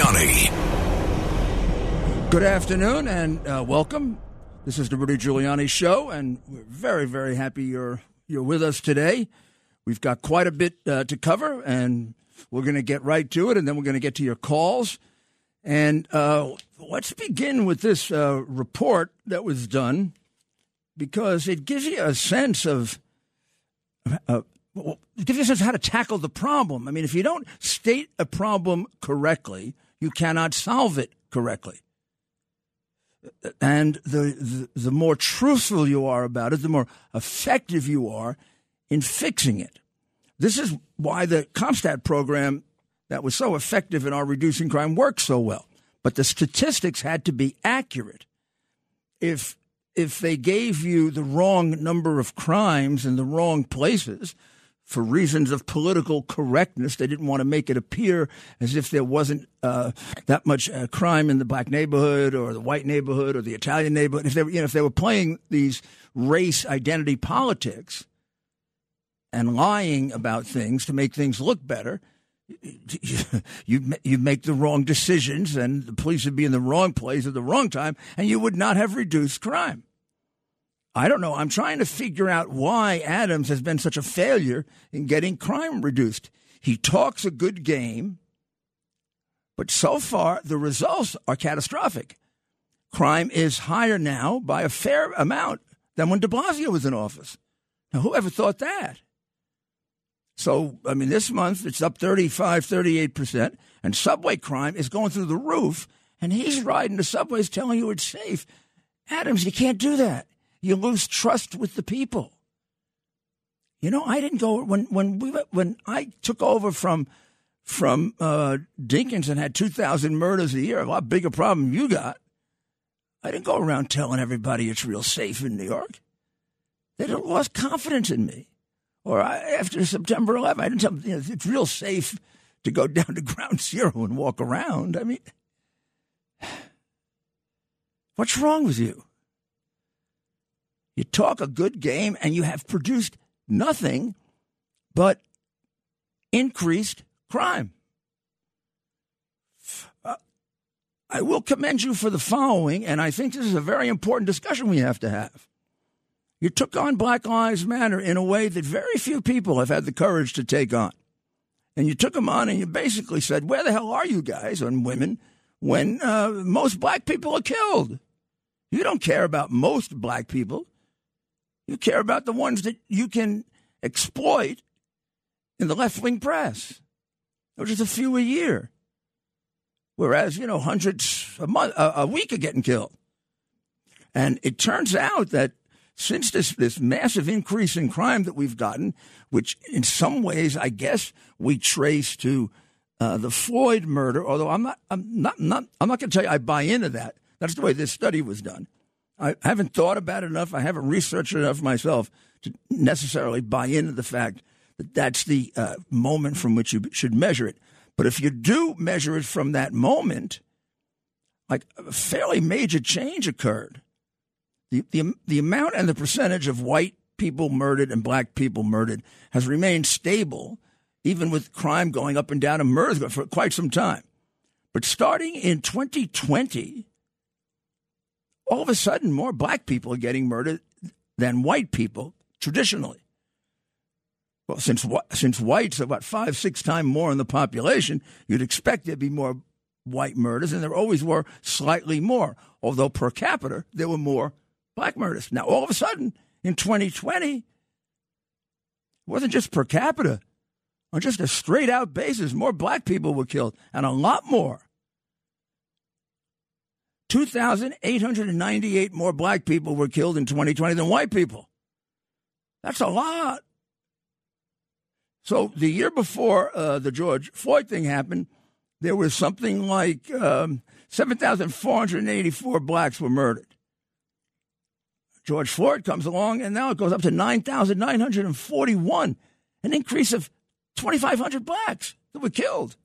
Giuliani. Good afternoon and uh, welcome. This is the Rudy Giuliani Show, and we're very, very happy you're you're with us today. We've got quite a bit uh, to cover, and we're going to get right to it, and then we're going to get to your calls. And uh, let's begin with this uh, report that was done because it gives you a sense of. Uh, well, it gives you a sense of how to tackle the problem. I mean, if you don't state a problem correctly, you cannot solve it correctly. And the, the, the more truthful you are about it, the more effective you are in fixing it. This is why the CompStat program that was so effective in our reducing crime worked so well. But the statistics had to be accurate. If if they gave you the wrong number of crimes in the wrong places, for reasons of political correctness. They didn't want to make it appear as if there wasn't uh, that much uh, crime in the black neighborhood or the white neighborhood or the Italian neighborhood. If they, were, you know, if they were playing these race identity politics and lying about things to make things look better, you you make the wrong decisions, and the police would be in the wrong place at the wrong time, and you would not have reduced crime. I don't know. I'm trying to figure out why Adams has been such a failure in getting crime reduced. He talks a good game, but so far the results are catastrophic. Crime is higher now by a fair amount than when de Blasio was in office. Now, who ever thought that? So, I mean, this month it's up 35, 38%, and subway crime is going through the roof, and he's riding the subways telling you it's safe. Adams, you can't do that you lose trust with the people. You know, I didn't go when when we when I took over from from uh, Dinkins and had two thousand murders a year, a lot bigger problem you got. I didn't go around telling everybody it's real safe in New York. They lost confidence in me. Or I, after September 11th, I didn't tell them you know, it's real safe to go down to ground zero and walk around. I mean, what's wrong with you? You talk a good game and you have produced nothing but increased crime. Uh, I will commend you for the following, and I think this is a very important discussion we have to have. You took on Black Lives Matter in a way that very few people have had the courage to take on. And you took them on and you basically said, Where the hell are you guys and women when uh, most black people are killed? You don't care about most black people. You care about the ones that you can exploit in the left wing press, which just a few a year. Whereas, you know, hundreds a month, a, a week are getting killed. And it turns out that since this, this massive increase in crime that we've gotten, which in some ways I guess we trace to uh, the Floyd murder, although I'm not, I'm not, not I'm not going to tell you I buy into that. That's the way this study was done. I haven't thought about it enough. I haven't researched enough myself to necessarily buy into the fact that that's the uh, moment from which you should measure it. But if you do measure it from that moment, like a fairly major change occurred. The, the, the amount and the percentage of white people murdered and black people murdered has remained stable, even with crime going up and down in murders for quite some time. But starting in 2020, all of a sudden more black people are getting murdered than white people traditionally. Well, since since whites are about five, six times more in the population, you'd expect there'd be more white murders, and there always were slightly more. Although per capita, there were more black murders. Now, all of a sudden, in 2020, it wasn't just per capita. On just a straight out basis, more black people were killed, and a lot more 2,898 more black people were killed in 2020 than white people. That's a lot. So the year before uh, the George Floyd thing happened, there was something like um, 7,484 blacks were murdered. George Floyd comes along, and now it goes up to 9,941, an increase of 2,500 blacks that were killed.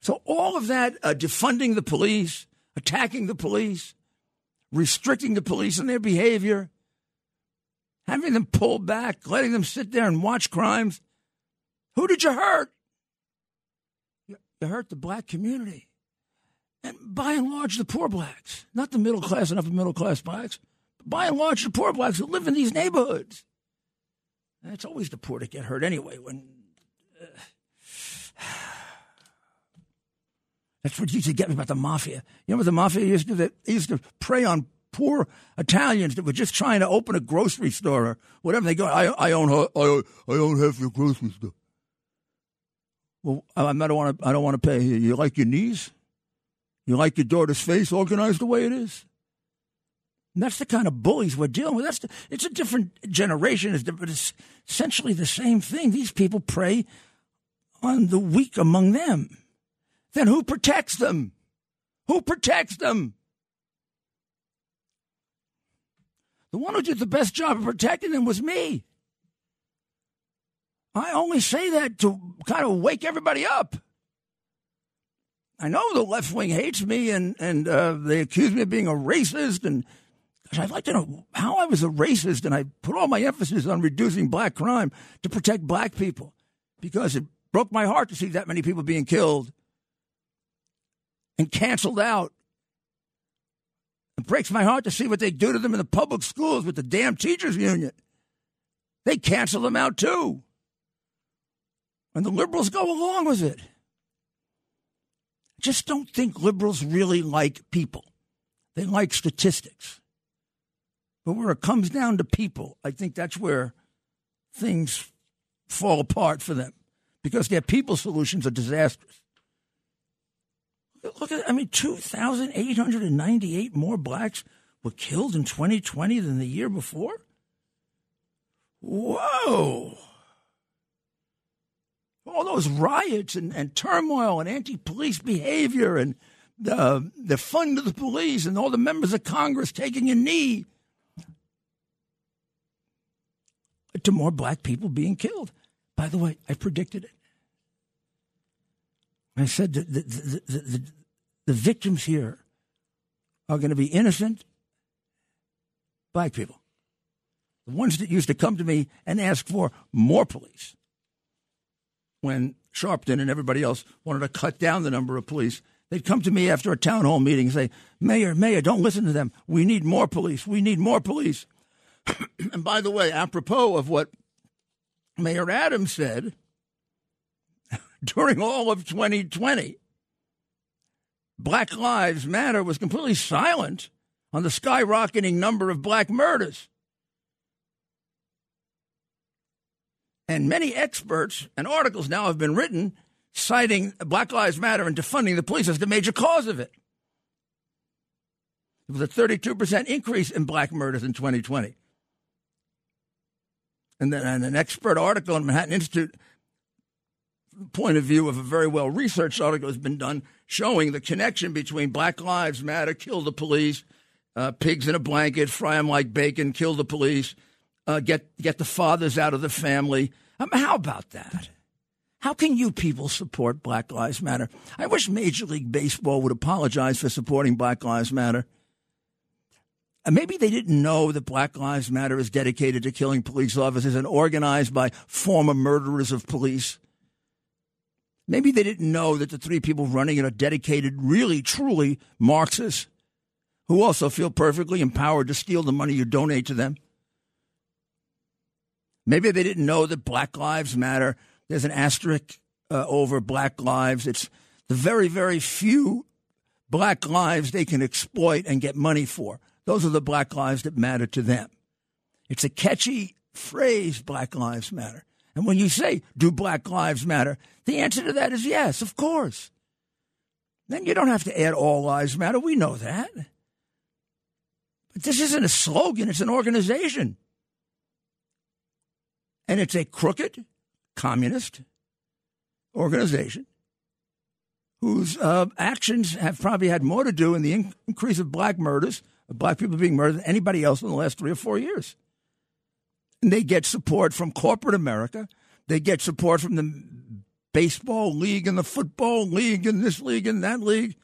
So all of that uh, defunding the police, attacking the police, restricting the police and their behavior, having them pull back, letting them sit there and watch crimes. Who did you hurt? You hurt the black community. And by and large, the poor blacks, not the middle class and upper middle class blacks, but by and large, the poor blacks who live in these neighborhoods. And it's always the poor that get hurt anyway. When uh, that's what used to get me about the mafia. You know what the mafia used to do? They used to prey on poor Italians that were just trying to open a grocery store or whatever. They go, I, I own, I, I own half your grocery store. Well, I, I don't want to. I don't want to pay. You like your knees? You like your daughter's face organized the way it is? And that's the kind of bullies we're dealing with. That's the, it's a different generation. It's, but it's essentially the same thing. These people prey on the weak among them. Then who protects them? Who protects them? The one who did the best job of protecting them was me. I only say that to kind of wake everybody up. I know the left wing hates me and, and uh, they accuse me of being a racist. And gosh, I'd like to know how I was a racist. And I put all my emphasis on reducing black crime to protect black people because it broke my heart to see that many people being killed and canceled out. It breaks my heart to see what they do to them in the public schools with the damn teachers union. They cancel them out too. And the liberals go along with it just don't think liberals really like people. They like statistics. But where it comes down to people, I think that's where things fall apart for them because their people solutions are disastrous. Look at, I mean, 2,898 more blacks were killed in 2020 than the year before? Whoa all those riots and, and turmoil and anti police behavior and the, the fund of the police and all the members of Congress taking a knee to more black people being killed. By the way, I predicted it. I said the, the, the, the, the victims here are going to be innocent black people. The ones that used to come to me and ask for more police when Sharpton and everybody else wanted to cut down the number of police, they'd come to me after a town hall meeting and say, Mayor, Mayor, don't listen to them. We need more police. We need more police. and by the way, apropos of what Mayor Adams said during all of 2020, Black Lives Matter was completely silent on the skyrocketing number of black murders. And many experts and articles now have been written citing Black Lives Matter and defunding the police as the major cause of it. It was a 32% increase in black murders in 2020. And then an expert article in Manhattan Institute point of view of a very well researched article has been done showing the connection between Black Lives Matter, kill the police, uh, pigs in a blanket, fry them like bacon, kill the police, uh, get get the fathers out of the family. Um, how about that? How can you people support Black Lives Matter? I wish Major League Baseball would apologize for supporting Black Lives Matter. And maybe they didn't know that Black Lives Matter is dedicated to killing police officers and organized by former murderers of police. Maybe they didn't know that the three people running it are dedicated, really, truly Marxists who also feel perfectly empowered to steal the money you donate to them. Maybe they didn't know that Black Lives Matter. There's an asterisk uh, over Black Lives. It's the very, very few Black lives they can exploit and get money for. Those are the Black lives that matter to them. It's a catchy phrase, Black Lives Matter. And when you say, do Black Lives Matter? The answer to that is yes, of course. Then you don't have to add all lives matter. We know that. But this isn't a slogan, it's an organization. And it's a crooked communist organization whose uh, actions have probably had more to do in the increase of black murders, of black people being murdered, than anybody else in the last three or four years. And they get support from corporate America. They get support from the baseball league and the football league and this league and that league.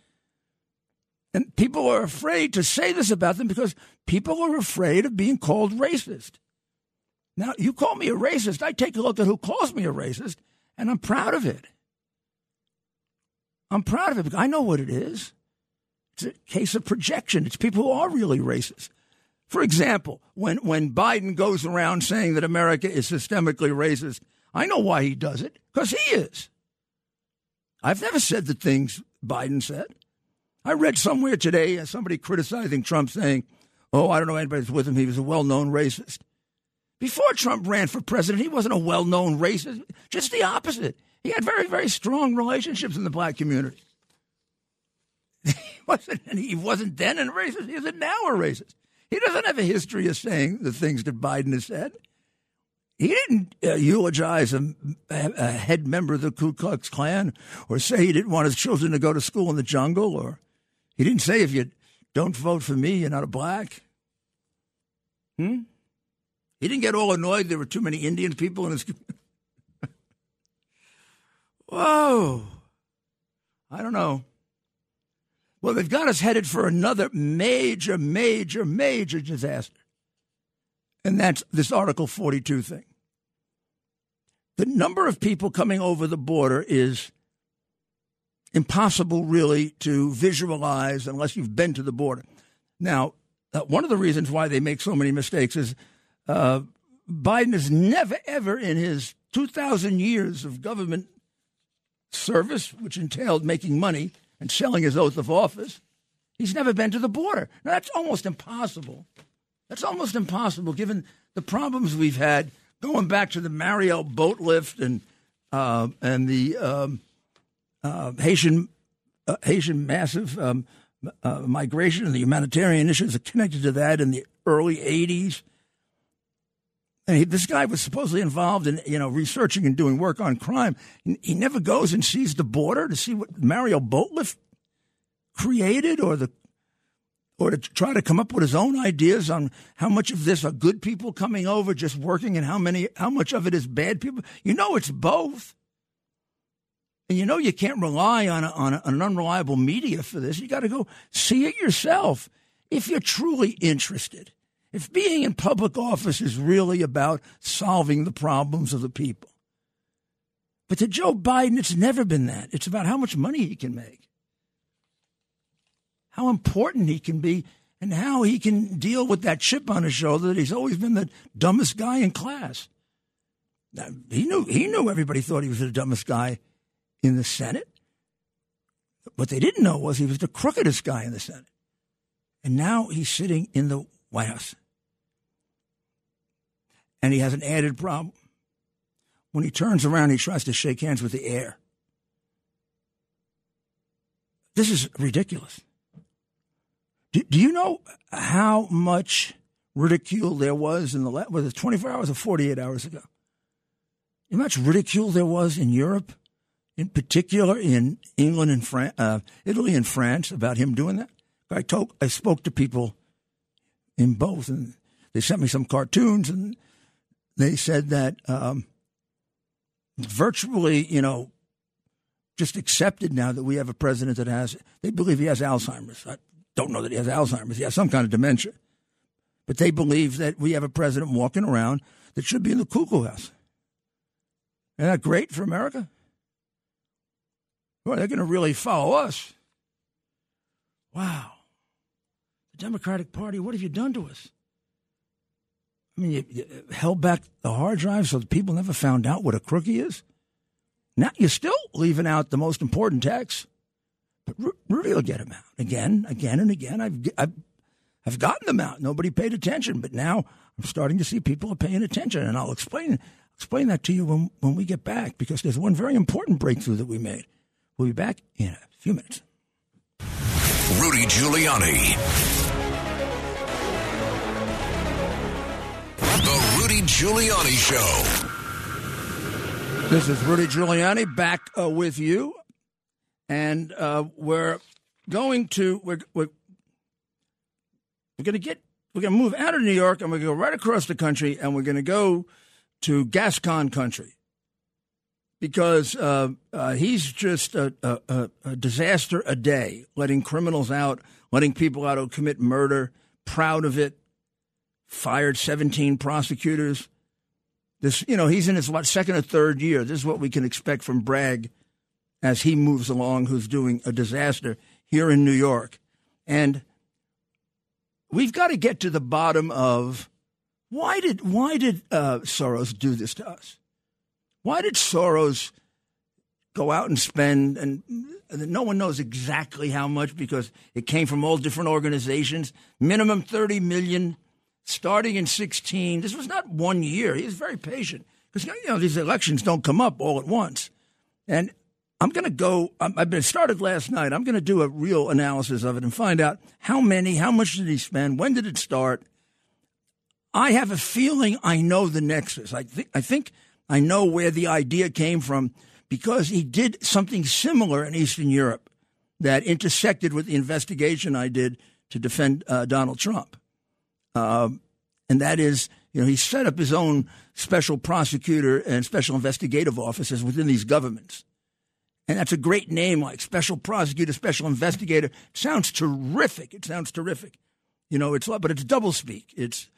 And people are afraid to say this about them because people are afraid of being called racist. Now, you call me a racist. I take a look at who calls me a racist, and I'm proud of it. I'm proud of it because I know what it is. It's a case of projection. It's people who are really racist. For example, when, when Biden goes around saying that America is systemically racist, I know why he does it, because he is. I've never said the things Biden said. I read somewhere today uh, somebody criticizing Trump saying, oh, I don't know anybody's with him. He was a well known racist. Before Trump ran for president, he wasn't a well known racist, just the opposite. He had very, very strong relationships in the black community. He wasn't, he wasn't then a racist, he is now a racist. He doesn't have a history of saying the things that Biden has said. He didn't uh, eulogize a, a, head member of the Ku Klux Klan or say he didn't want his children to go to school in the jungle or he didn't say if you don't vote for me, you're not a black. Hmm? He didn't get all annoyed there were too many Indian people in his Whoa. I don't know. Well, they've got us headed for another major, major, major disaster. And that's this Article 42 thing. The number of people coming over the border is impossible, really, to visualize unless you've been to the border. Now, uh, one of the reasons why they make so many mistakes is uh, Biden has never, ever in his 2,000 years of government service, which entailed making money and selling his oath of office, he's never been to the border. Now, that's almost impossible. That's almost impossible given the problems we've had going back to the Mariel boat lift and, uh, and the um, uh, Haitian, uh, Haitian massive um, uh, migration and the humanitarian issues connected to that in the early 80s. And he, this guy was supposedly involved in, you know, researching and doing work on crime. He never goes and sees the border to see what Mariel Boatlift created or the or to try to come up with his own ideas on how much of this are good people coming over just working and how many how much of it is bad people. You know it's both. And you know you can't rely on, a, on, a, on an unreliable media for this. You got to go see it yourself if you're truly interested. If being in public office is really about solving the problems of the people. But to Joe Biden, it's never been that. It's about how much money he can make, how important he can be, and how he can deal with that chip on his shoulder that he's always been the dumbest guy in class. Now, he knew he knew everybody thought he was the dumbest guy in the Senate. What they didn't know was he was the crookedest guy in the Senate. And now he's sitting in the White House. And he has an added problem. When he turns around, he tries to shake hands with the air. This is ridiculous. Do, do you know how much ridicule there was in the was it 24 hours or 48 hours ago? How much ridicule there was in Europe in particular in England and Fran- uh, Italy and France about him doing that. I told, I spoke to people in both, and they sent me some cartoons, and they said that um, virtually, you know, just accepted now that we have a president that has. They believe he has Alzheimer's. I don't know that he has Alzheimer's. He has some kind of dementia, but they believe that we have a president walking around that should be in the cuckoo house. Isn't that great for America? Boy, they're going to really follow us. Wow. The Democratic Party, what have you done to us? I mean, you, you held back the hard drive so that people never found out what a crook he is. Now you're still leaving out the most important text. But Rudy will get them out again, again, and again. I've, I've, I've gotten them out. Nobody paid attention, but now I'm starting to see people are paying attention, and I'll explain explain that to you when, when we get back because there's one very important breakthrough that we made. We'll be back in a few minutes. Rudy Giuliani. Rudy Giuliani Show. This is Rudy Giuliani back uh, with you. And uh, we're going to, we're, we're, we're going to get, we're going to move out of New York and we're going to go right across the country and we're going to go to Gascon country because uh, uh, he's just a, a, a, disaster a day, letting criminals out, letting people out who commit murder, proud of it, fired 17 prosecutors. This, you know, he's in his what, second or third year. This is what we can expect from Bragg as he moves along, who's doing a disaster here in New York. And we've got to get to the bottom of why did why did uh, Soros do this to us? Why did Soros go out and spend and, and no one knows exactly how much because it came from all different organizations. Minimum thirty million, starting in sixteen. This was not one year. He was very patient because you know these elections don't come up all at once. And I'm going to go. I've been started last night. I'm going to do a real analysis of it and find out how many, how much did he spend, when did it start. I have a feeling I know the nexus. I think I think I know where the idea came from because he did something similar in Eastern Europe that intersected with the investigation I did to defend uh, Donald Trump, um, and that is, you know, he set up his own special prosecutor and special investigative offices within these governments and that's a great name like special prosecutor, special investigator. It sounds terrific. It sounds terrific. You know, it's but it's double speak. It's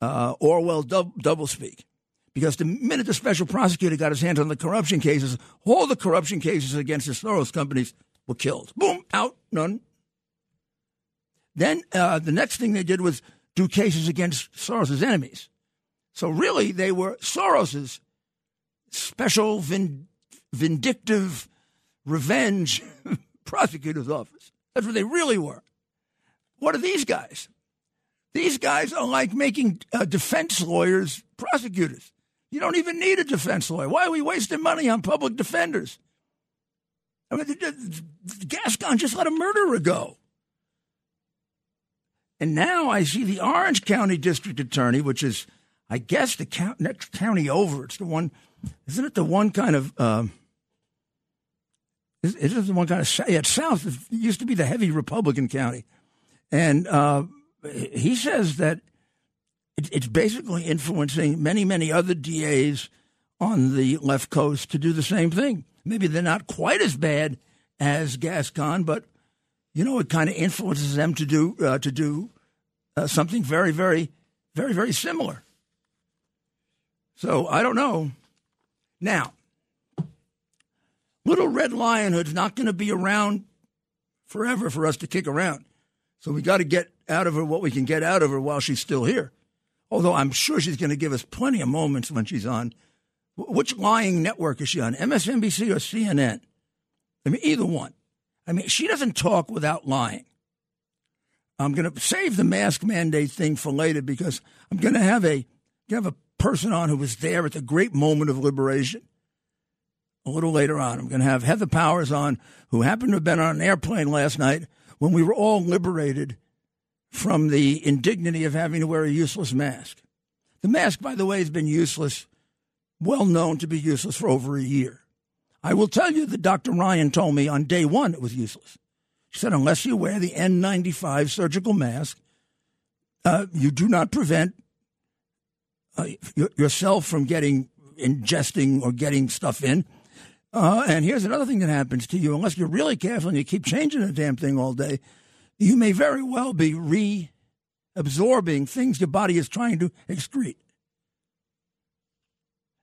uh, Orwell dub, double speak. Because the minute the special prosecutor got his hands on the corruption cases, all the corruption cases against the Soros companies were killed. Boom, out, none. Then uh, the next thing they did was do cases against Soros's enemies. So really, they were Soros's special vin- vindictive revenge prosecutor's office. That's what they really were. What are these guys? These guys are like making uh, defense lawyers prosecutors. You don't even need a defense lawyer. Why are we wasting money on public defenders? I mean, Gascon just let a murderer go. And now I see the Orange County District Attorney, which is, I guess, the count, next county over. It's the one, isn't it the one kind of it isn't it the one kind of yeah, South. It used to be the heavy Republican county, and uh, he says that it, it's basically influencing many, many other DAs on the left coast to do the same thing. Maybe they're not quite as bad as Gascon, but you know, it kind of influences them to do uh, to do uh, something very, very, very, very similar. So I don't know. Now, Little Red Lion Hood's not going to be around forever for us to kick around. So we got to get out of her what we can get out of her while she's still here. Although I'm sure she's going to give us plenty of moments when she's on. Which lying network is she on? MSNBC or CNN? I mean, either one. I mean, she doesn't talk without lying. I'm going to save the mask mandate thing for later because I'm going to have a have a person on who was there at the great moment of liberation a little later on. I'm going to have Heather Powers on, who happened to have been on an airplane last night when we were all liberated from the indignity of having to wear a useless mask. The mask, by the way, has been useless, well known to be useless for over a year. I will tell you that Dr. Ryan told me on day one it was useless. She said, unless you wear the N95 surgical mask, uh, you do not prevent uh, yourself from getting ingesting or getting stuff in. Uh, and here's another thing that happens to you. Unless you're really careful and you keep changing the damn thing all day, you may very well be reabsorbing things your body is trying to excrete.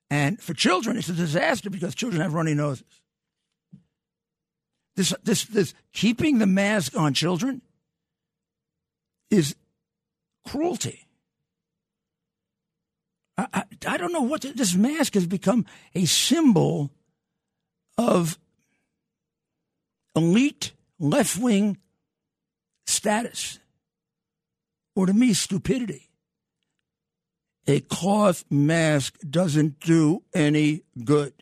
And for children, it's a disaster because children have runny noses. This, this, this keeping the mask on children is cruelty. I, I, I don't know what this mask has become a symbol of elite left wing status, or to me, stupidity. A cloth mask doesn't do any good.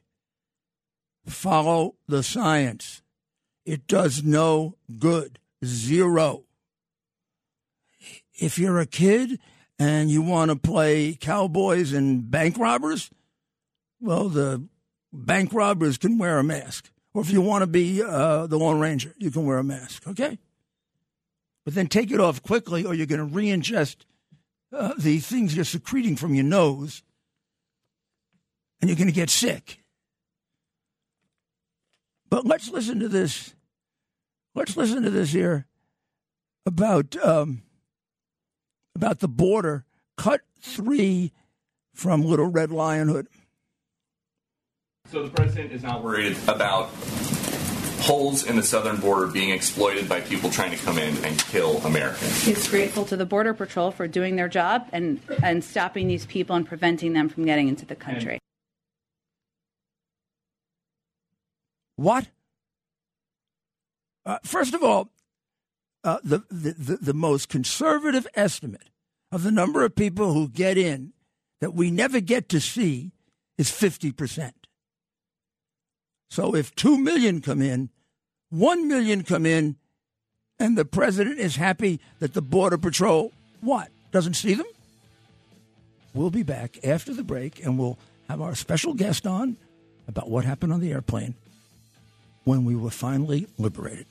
Follow the science. It does no good. Zero. If you're a kid and you want to play cowboys and bank robbers, well, the bank robbers can wear a mask. Or if you want to be uh, the Lone Ranger, you can wear a mask, okay? But then take it off quickly, or you're going to re ingest uh, the things you're secreting from your nose, and you're going to get sick. But let's listen to this. Let's listen to this here about um, about the border. Cut three from Little Red Lion Hood. So the president is not worried about holes in the southern border being exploited by people trying to come in and kill Americans. He's grateful to the Border Patrol for doing their job and, and stopping these people and preventing them from getting into the country. What? Uh, first of all, uh, the, the, the, the most conservative estimate of the number of people who get in that we never get to see is 50%. So if 2 million come in, 1 million come in, and the president is happy that the Border Patrol, what, doesn't see them? We'll be back after the break and we'll have our special guest on about what happened on the airplane when we were finally liberated.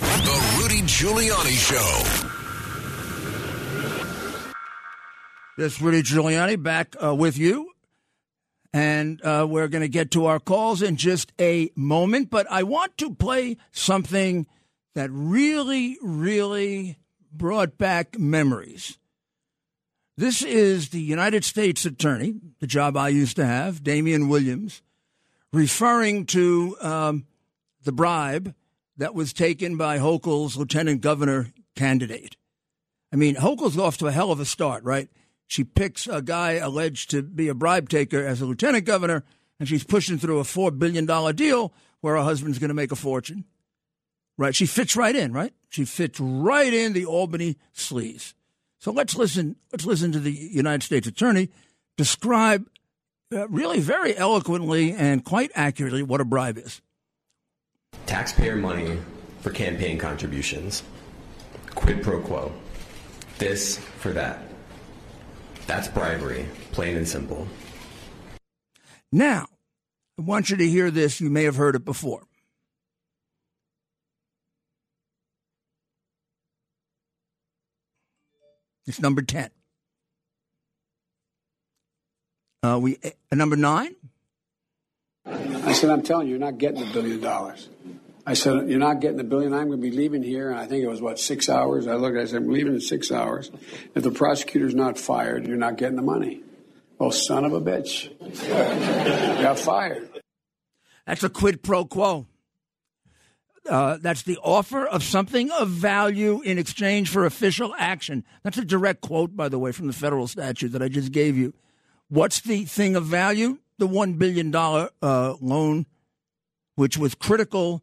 The Rudy Giuliani Show. This Rudy Giuliani back uh, with you. And uh, we're going to get to our calls in just a moment. But I want to play something that really, really brought back memories. This is the United States Attorney, the job I used to have, Damian Williams, referring to um, the bribe that was taken by Hochul's lieutenant governor candidate. I mean, Hochul's off to a hell of a start, right? She picks a guy alleged to be a bribe taker as a lieutenant governor, and she's pushing through a $4 billion deal where her husband's going to make a fortune. Right? She fits right in, right? She fits right in the Albany sleaze. So let's listen. Let's listen to the United States Attorney describe uh, really very eloquently and quite accurately what a bribe is. Taxpayer money for campaign contributions. Quid pro quo. This for that. That's bribery, plain and simple. Now, I want you to hear this. You may have heard it before. It's number 10. Uh, we uh, number nine. I said, I'm telling you, you're not getting a billion dollars. I said, you're not getting a billion. I'm going to be leaving here. And I think it was, what, six hours? I looked, I said, I'm leaving in six hours. If the prosecutor's not fired, you're not getting the money. Oh, son of a bitch. got fired. That's a quid pro quo. Uh, that's the offer of something of value in exchange for official action. That's a direct quote, by the way, from the federal statute that I just gave you. What's the thing of value? The $1 billion uh, loan, which was critical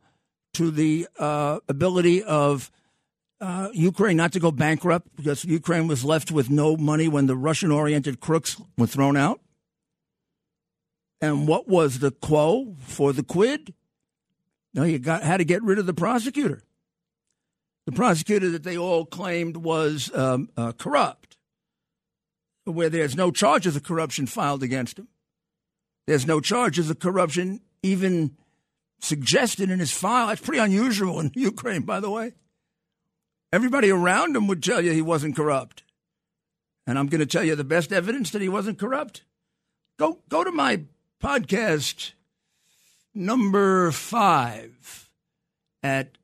to the uh, ability of uh, Ukraine not to go bankrupt because Ukraine was left with no money when the Russian oriented crooks were thrown out. And what was the quo for the quid? No, you got had to get rid of the prosecutor. The prosecutor that they all claimed was um, uh, corrupt, where there's no charges of corruption filed against him. There's no charges of corruption even suggested in his file. That's pretty unusual in Ukraine, by the way. Everybody around him would tell you he wasn't corrupt. And I'm going to tell you the best evidence that he wasn't corrupt. Go go to my podcast number five at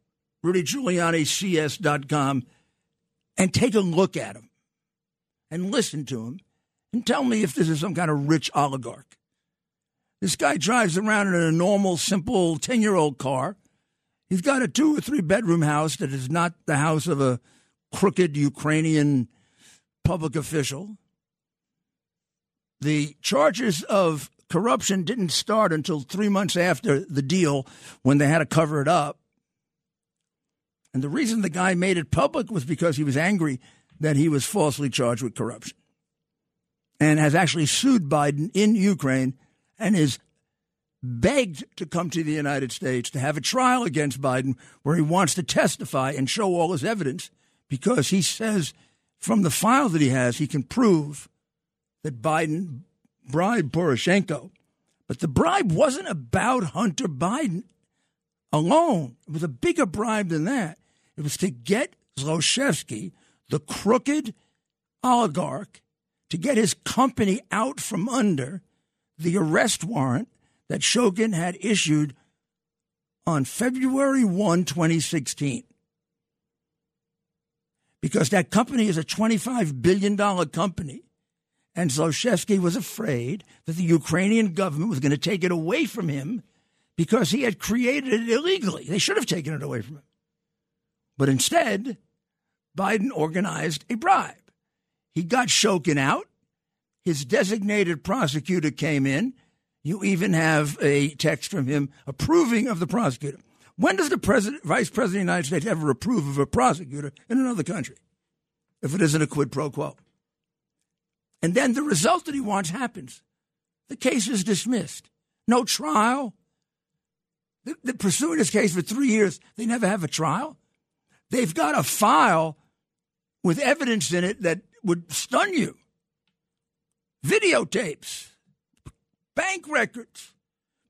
rudygiulianics.com and take a look at him and listen to him and tell me if this is some kind of rich oligarch. This guy drives around in a normal, simple 10 year old car. He's got a two or three bedroom house that is not the house of a crooked Ukrainian public official. The charges of corruption didn't start until three months after the deal when they had to cover it up. And the reason the guy made it public was because he was angry that he was falsely charged with corruption and has actually sued Biden in Ukraine and is begged to come to the United States to have a trial against Biden where he wants to testify and show all his evidence because he says from the file that he has, he can prove that Biden bribed Poroshenko. But the bribe wasn't about Hunter Biden alone. It was a bigger bribe than that. It was to get Zlochevsky, the crooked oligarch, to get his company out from under the arrest warrant that Shokin had issued on February 1, 2016. because that company is a $25 billion company. And Zlochevsky was afraid that the Ukrainian government was going to take it away from him because he had created it illegally. They should have taken it away from him. But instead, Biden organized a bribe. He got Shokin out. His designated prosecutor came in. You even have a text from him approving of the prosecutor. When does the president, vice president of the United States ever approve of a prosecutor in another country? If it isn't a quid pro quo. And then the result that he wants happens. The case is dismissed. No trial. They're pursuing this case for three years. They never have a trial. They've got a file with evidence in it that would stun you videotapes, bank records,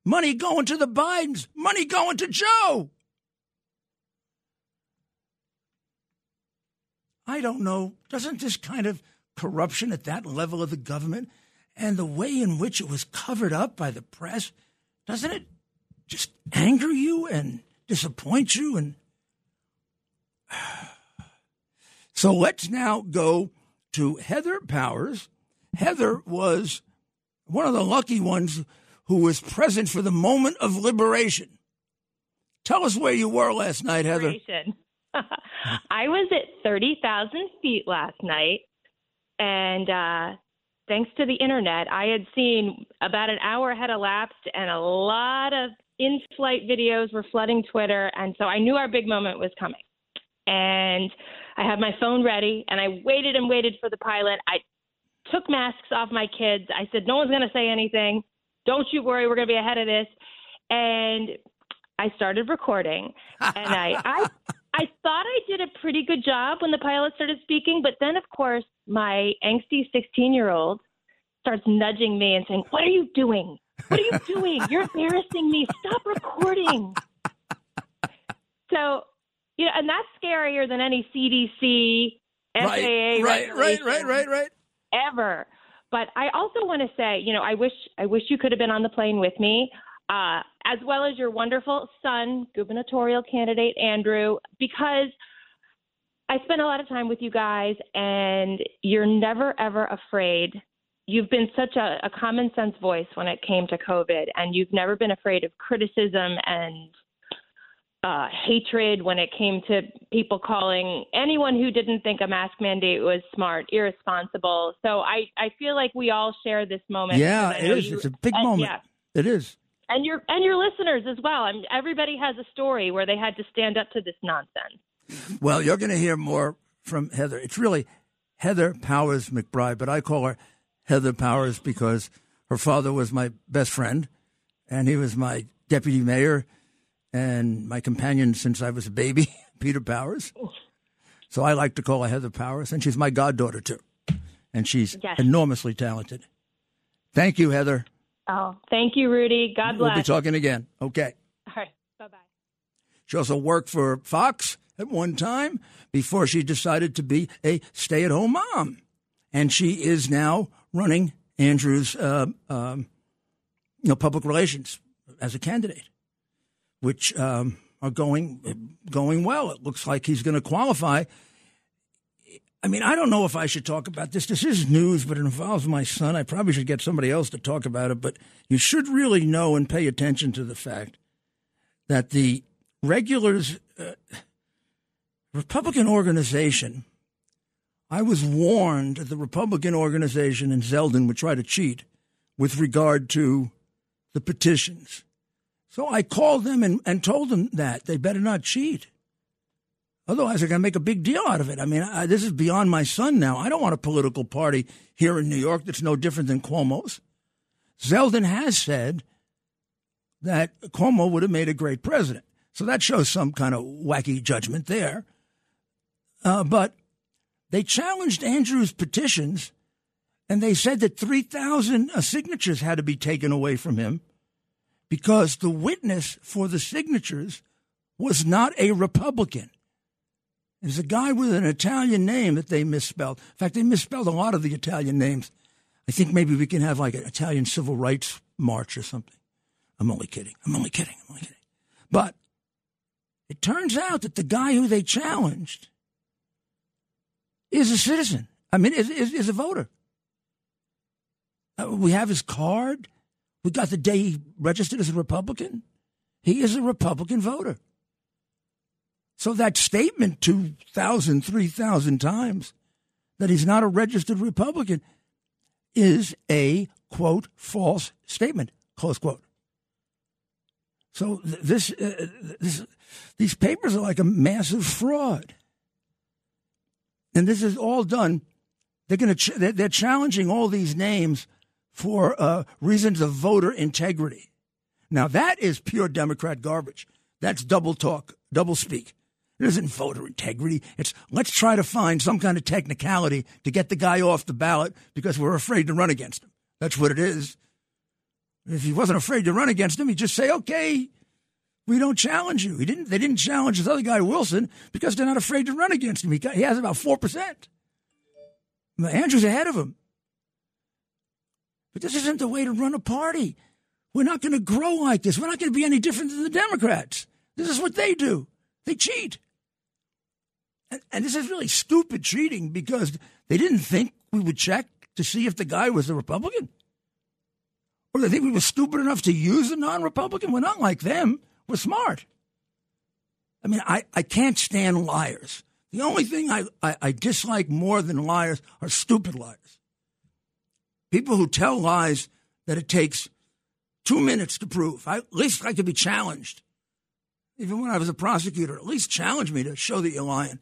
money going to the Bidens, money going to Joe. I don't know. Doesn't this kind of corruption at that level of the government and the way in which it was covered up by the press, doesn't it just anger you and disappoint you? And so let's now go to Heather Powers. Heather was one of the lucky ones who was present for the moment of liberation. Tell us where you were last night, Heather. I was at 30,000 feet last night, and uh, thanks to the internet, I had seen about an hour had elapsed, and a lot of in flight videos were flooding Twitter, and so I knew our big moment was coming. And I had my phone ready, and I waited and waited for the pilot. I took masks off my kids. I said, No one's going to say anything. Don't you worry, we're going to be ahead of this. And I started recording, and I, I I thought I did a pretty good job when the pilot started speaking, but then, of course, my angsty 16 year old starts nudging me and saying, What are you doing? What are you doing? You're embarrassing me. Stop recording. So, you know, and that's scarier than any CDC, FAA, right, right, right, right, right, right. Ever. But I also want to say, you know, I wish I wish you could have been on the plane with me uh, as well as your wonderful son, gubernatorial candidate Andrew, because I spent a lot of time with you guys, and you're never ever afraid. You've been such a, a common sense voice when it came to COVID, and you've never been afraid of criticism and uh, hatred when it came to people calling anyone who didn't think a mask mandate was smart irresponsible. So I, I feel like we all share this moment. Yeah, it is. You, it's a big moment. Yeah. It is and your and your listeners as well. I mean, everybody has a story where they had to stand up to this nonsense. Well, you're going to hear more from Heather. It's really Heather Powers McBride, but I call her Heather Powers because her father was my best friend, and he was my deputy mayor and my companion since I was a baby, Peter Powers. So I like to call her Heather Powers, and she's my goddaughter too, and she's yes. enormously talented. Thank you, Heather. Oh, thank you, Rudy. God bless. We'll be talking again. Okay. All right. Bye bye. She also worked for Fox at one time before she decided to be a stay at home mom. And she is now running Andrew's uh, um, you know, public relations as a candidate, which um, are going going well. It looks like he's going to qualify I mean, I don't know if I should talk about this. This is news, but it involves my son. I probably should get somebody else to talk about it. But you should really know and pay attention to the fact that the regulars, uh, Republican organization, I was warned that the Republican organization in Zeldin would try to cheat with regard to the petitions. So I called them and, and told them that they better not cheat. Otherwise, they're going to make a big deal out of it. I mean, I, this is beyond my son now. I don't want a political party here in New York that's no different than Cuomo's. Zeldin has said that Cuomo would have made a great president. So that shows some kind of wacky judgment there. Uh, but they challenged Andrew's petitions, and they said that 3,000 uh, signatures had to be taken away from him because the witness for the signatures was not a Republican. There's a guy with an Italian name that they misspelled. In fact, they misspelled a lot of the Italian names. I think maybe we can have like an Italian civil rights march or something. I'm only kidding. I'm only kidding. I'm only kidding. But it turns out that the guy who they challenged is a citizen. I mean, is, is, is a voter. Uh, we have his card. We got the day he registered as a Republican. He is a Republican voter. So that statement 2,000, 3,000 times that he's not a registered Republican is a, quote, false statement, close quote. So th- this, uh, this, these papers are like a massive fraud. And this is all done. They're going to, ch- they're, challenging all these names for uh, reasons of voter integrity. Now, that is pure Democrat garbage. That's double talk, double speak. It isn't voter integrity. It's let's try to find some kind of technicality to get the guy off the ballot because we're afraid to run against him. That's what it is. If he wasn't afraid to run against him, he'd just say, okay, we don't challenge you. He didn't, they didn't challenge this other guy, Wilson, because they're not afraid to run against him. He, got, he has about 4%. Andrew's ahead of him. But this isn't the way to run a party. We're not going to grow like this. We're not going to be any different than the Democrats. This is what they do. They cheat. And, and this is really stupid cheating because they didn't think we would check to see if the guy was a Republican. Or they think we were stupid enough to use a non Republican. We're not like them. We're smart. I mean, I, I can't stand liars. The only thing I, I, I dislike more than liars are stupid liars. People who tell lies that it takes two minutes to prove. I, at least I could be challenged. Even when I was a prosecutor, at least challenge me to show that you're lying.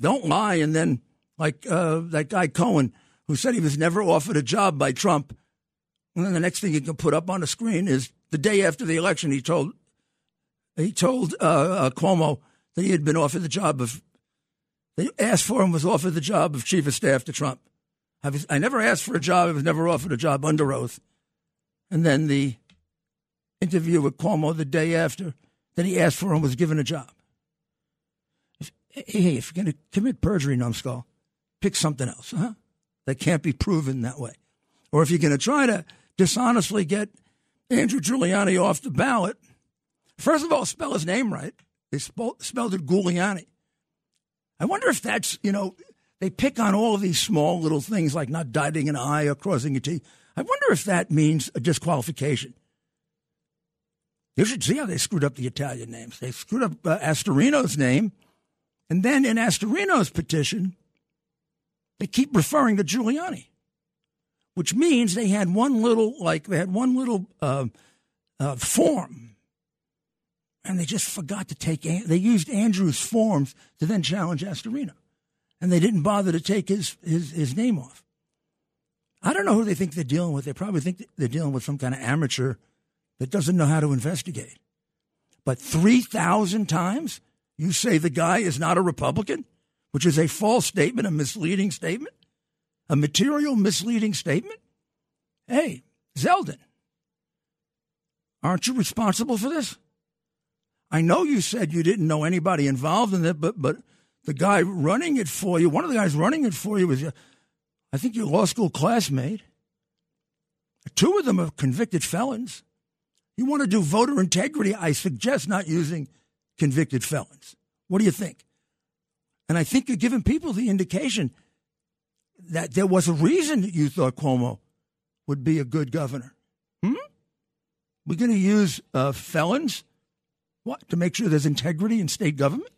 Don't lie and then, like uh, that guy Cohen, who said he was never offered a job by Trump, and then the next thing you can put up on the screen is the day after the election, he told he told uh, uh, Cuomo that he had been offered the job of. They asked for him was offered the job of chief of staff to Trump. I, was, I never asked for a job. I was never offered a job under oath. And then the interview with Cuomo the day after that he asked for him was given a job. Hey, if you're going to commit perjury, numbskull, pick something else, huh? That can't be proven that way. Or if you're going to try to dishonestly get Andrew Giuliani off the ballot, first of all, spell his name right. They spelled it Giuliani. I wonder if that's, you know, they pick on all of these small little things like not dotting an I or crossing a T. I wonder if that means a disqualification. You should see how they screwed up the Italian names. They screwed up uh, Astorino's name. And then in Astorino's petition, they keep referring to Giuliani, which means they had one little, like, they had one little uh, uh, form. And they just forgot to take, they used Andrew's forms to then challenge Astorino. And they didn't bother to take his, his, his name off. I don't know who they think they're dealing with. They probably think they're dealing with some kind of amateur that doesn't know how to investigate. But 3,000 times you say the guy is not a Republican, which is a false statement, a misleading statement, a material misleading statement. Hey, Zeldin, aren't you responsible for this? I know you said you didn't know anybody involved in it, but but the guy running it for you, one of the guys running it for you was, I think, your law school classmate. Two of them are convicted felons. You want to do voter integrity? I suggest not using convicted felons. What do you think? And I think you're giving people the indication that there was a reason that you thought Cuomo would be a good governor. Hmm? We're going to use uh, felons what to make sure there's integrity in state government.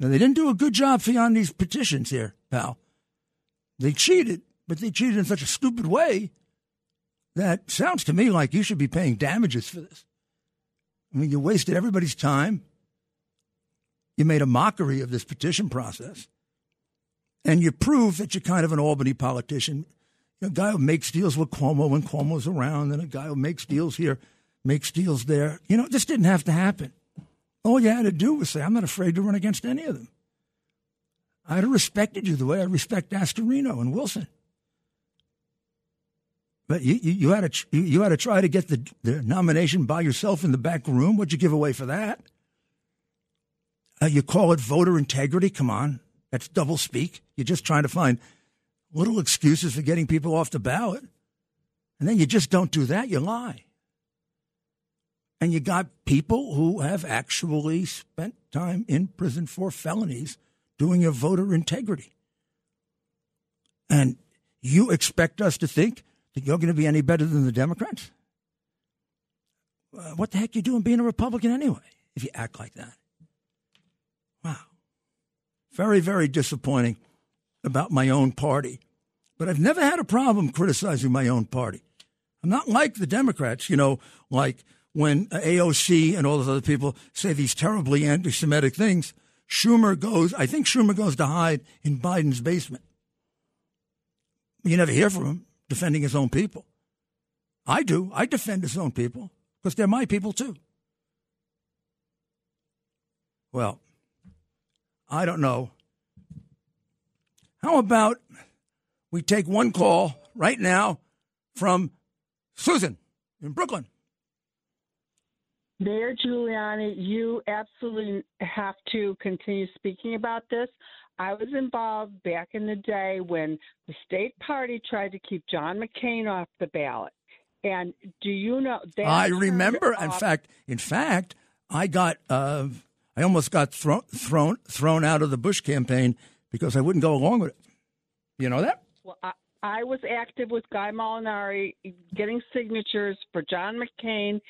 Now they didn't do a good job for you on these petitions here, pal. They cheated, but they cheated in such a stupid way that sounds to me like you should be paying damages for this. I mean, you wasted everybody's time. You made a mockery of this petition process. And you proved that you're kind of an Albany politician. A guy who makes deals with Cuomo when Cuomo's around, and a guy who makes deals here, makes deals there. You know, this didn't have to happen. All you had to do was say, I'm not afraid to run against any of them. I'd have respected you the way I respect Astorino and Wilson. But you, you, you had to you, you had to try to get the, the nomination by yourself in the back room. What'd you give away for that? Uh, you call it voter integrity? Come on, that's double speak. You're just trying to find little excuses for getting people off the ballot, and then you just don't do that. You lie. And you got people who have actually spent time in prison for felonies doing your voter integrity. And you expect us to think that you're going to be any better than the Democrats? Uh, what the heck you doing being a Republican anyway, if you act like that? Wow. Very, very disappointing about my own party. But I've never had a problem criticizing my own party. I'm not like the Democrats, you know, like when AOC and all those other people say these terribly anti Semitic things. Schumer goes, I think Schumer goes to hide in Biden's basement. You never hear from him defending his own people. I do. I defend his own people because they're my people too. Well, I don't know. How about we take one call right now from Susan in Brooklyn? Mayor Giuliani, you absolutely have to continue speaking about this. I was involved back in the day when the state party tried to keep John McCain off the ballot. And do you know? I remember. In fact, in fact, I got. Uh, I almost got thrown thrown thrown out of the Bush campaign because I wouldn't go along with it. You know that? Well, I, I was active with Guy Molinari getting signatures for John McCain,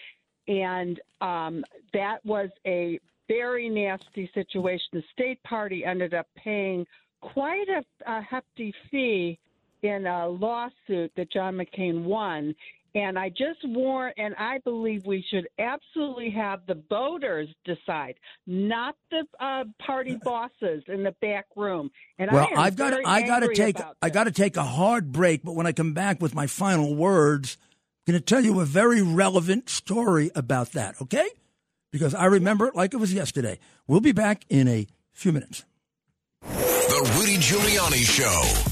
and um, that was a very nasty situation. The state party ended up paying quite a, a hefty fee in a lawsuit that John McCain won. And I just warn, and I believe we should absolutely have the voters decide, not the uh, party bosses in the back room. And well, I have got, I got to take, I got to take a hard break. But when I come back with my final words, I'm going to tell you a very relevant story about that. Okay? Because I remember it like it was yesterday. We'll be back in a few minutes. The Rudy Giuliani Show.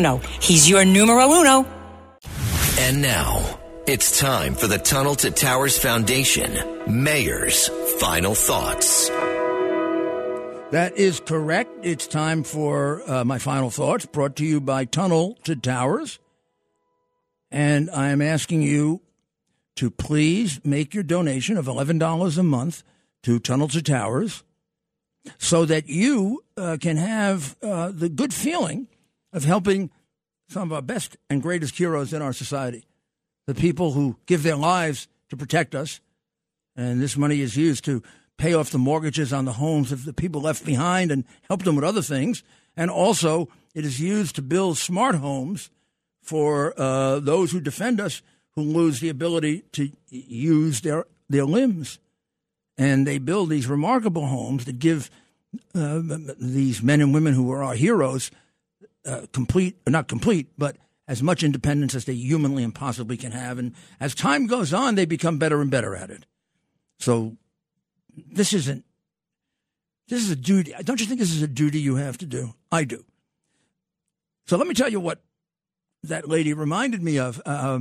Bruno. He's your numero uno. And now, it's time for the Tunnel to Towers Foundation Mayor's Final Thoughts. That is correct. It's time for uh, my final thoughts, brought to you by Tunnel to Towers. And I am asking you to please make your donation of $11 a month to Tunnel to Towers so that you uh, can have uh, the good feeling of helping some of our best and greatest heroes in our society, the people who give their lives to protect us. And this money is used to pay off the mortgages on the homes of the people left behind and help them with other things. And also, it is used to build smart homes for uh, those who defend us who lose the ability to use their, their limbs. And they build these remarkable homes that give uh, these men and women who are our heroes uh, complete, not complete, but as much independence as they humanly and possibly can have. And as time goes on, they become better and better at it. So this isn't, this is a duty. Don't you think this is a duty you have to do? I do. So let me tell you what that lady reminded me of. Uh,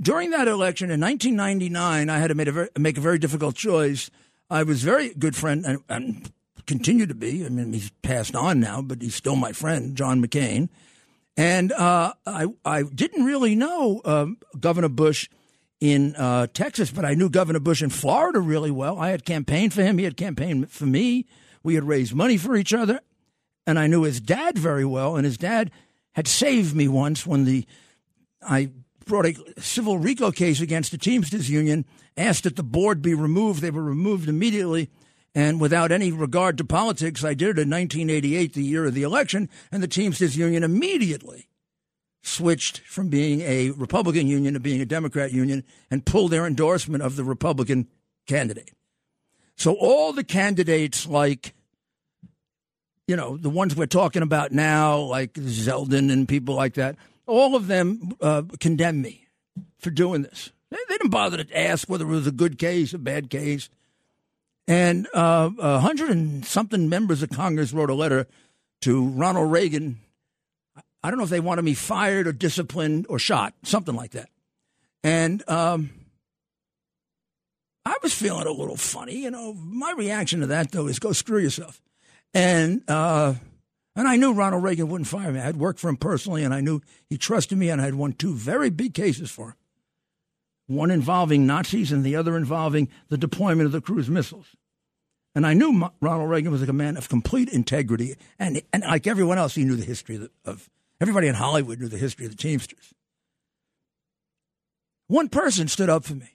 during that election in 1999, I had to make a very, make a very difficult choice. I was very good friend and, and continue to be. I mean, he's passed on now, but he's still my friend, John McCain. And uh, I, I didn't really know um, Governor Bush in uh, Texas, but I knew Governor Bush in Florida really well. I had campaigned for him. He had campaigned for me. We had raised money for each other. And I knew his dad very well. And his dad had saved me once when the I brought a civil RICO case against the Teamsters Union, asked that the board be removed. They were removed immediately. And without any regard to politics, I did it in 1988, the year of the election, and the Teamsters Union immediately switched from being a Republican union to being a Democrat union and pulled their endorsement of the Republican candidate. So all the candidates, like, you know, the ones we're talking about now, like Zeldin and people like that, all of them uh, condemn me for doing this. They, they didn't bother to ask whether it was a good case, a bad case. And uh, a hundred and something members of Congress wrote a letter to Ronald Reagan. I don't know if they wanted me fired or disciplined or shot, something like that. And um, I was feeling a little funny. You know, my reaction to that, though, is go screw yourself. And uh, and I knew Ronald Reagan wouldn't fire me. I had worked for him personally, and I knew he trusted me, and I had won two very big cases for him. One involving Nazis, and the other involving the deployment of the cruise missiles. And I knew Ronald Reagan was like a man of complete integrity, and and like everyone else, he knew the history of, everybody in Hollywood knew the history of the Teamsters. One person stood up for me.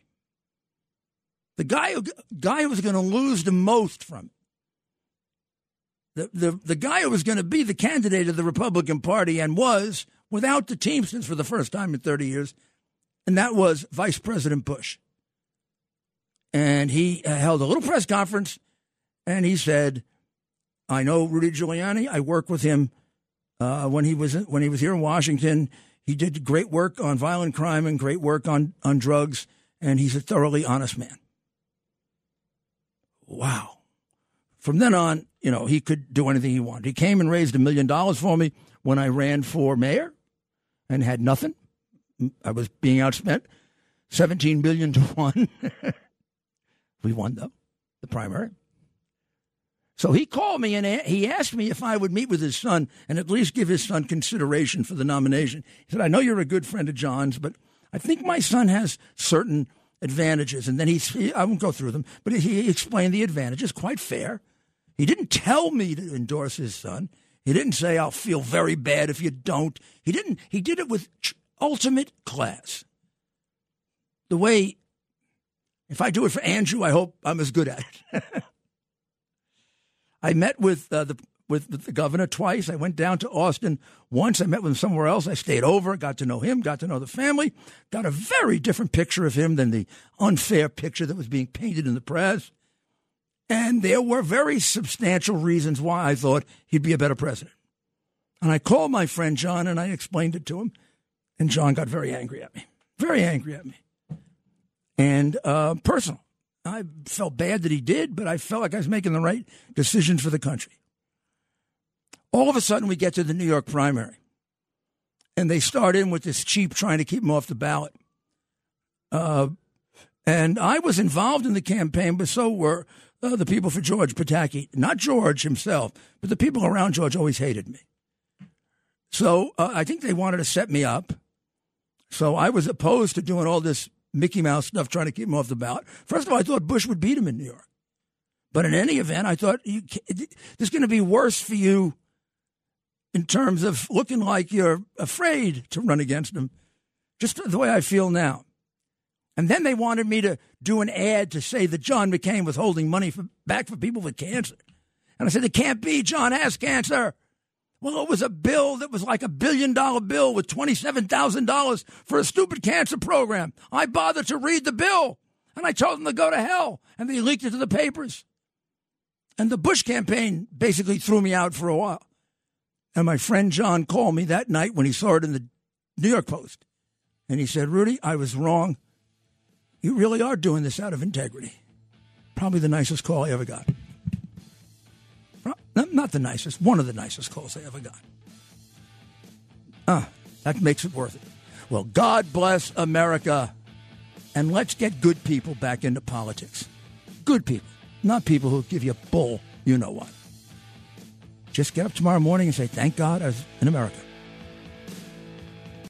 The guy who guy who was going to lose the most from the, the, the guy who was going to be the candidate of the Republican Party and was without the Teamsters for the first time in 30 years, and that was Vice President Bush. And he held a little press conference and he said, I know Rudy Giuliani. I worked with him uh, when he was when he was here in Washington. He did great work on violent crime and great work on, on drugs, and he's a thoroughly honest man. Wow. From then on, you know, he could do anything he wanted. He came and raised a million dollars for me when I ran for mayor and had nothing. I was being outspent 17 billion to 1. we won though, the primary. So he called me and he asked me if I would meet with his son and at least give his son consideration for the nomination. He said, I know you're a good friend of John's, but I think my son has certain advantages. And then he, I won't go through them, but he explained the advantages, quite fair. He didn't tell me to endorse his son. He didn't say, I'll feel very bad if you don't. He didn't. He did it with ultimate class. The way, if I do it for Andrew, I hope I'm as good at it. I met with uh, the with, with, the governor twice. I went down to Austin once. I met with him somewhere else. I stayed over, got to know him, got to know the family, got a very different picture of him than the unfair picture that was being painted in the press. And there were very substantial reasons why I thought he'd be a better president. And I called my friend John and I explained it to him. And John got very angry at me, very angry at me. And uh, personal. I felt bad that he did, but I felt like I was making the right decision for the country. All of a sudden, we get to the New York primary. And they start in with this cheap trying to keep him off the ballot. Uh, and I was involved in the campaign, but so were uh, the people for George Pataki. Not George himself, but the people around George always hated me. So uh, I think they wanted to set me up. So I was opposed to doing all this Mickey Mouse stuff, trying to keep him off the ballot. First of all, I thought Bush would beat him in New York. But in any event, I thought you, this is going to be worse for you in terms of looking like you're afraid to run against him, just the way I feel now. And then they wanted me to do an ad to say that John McCain was holding money for, back for people with cancer. And I said, it can't be. John has cancer. Well, it was a bill that was like a billion dollar bill with $27,000 for a stupid cancer program. I bothered to read the bill and I told them to go to hell and they leaked it to the papers. And the Bush campaign basically threw me out for a while. And my friend John called me that night when he saw it in the New York Post. And he said, Rudy, I was wrong. You really are doing this out of integrity. Probably the nicest call I ever got. Not the nicest, one of the nicest calls I ever got. Ah, that makes it worth it. Well, God bless America. And let's get good people back into politics. Good people, not people who give you bull, you know what. Just get up tomorrow morning and say, Thank God I was in America.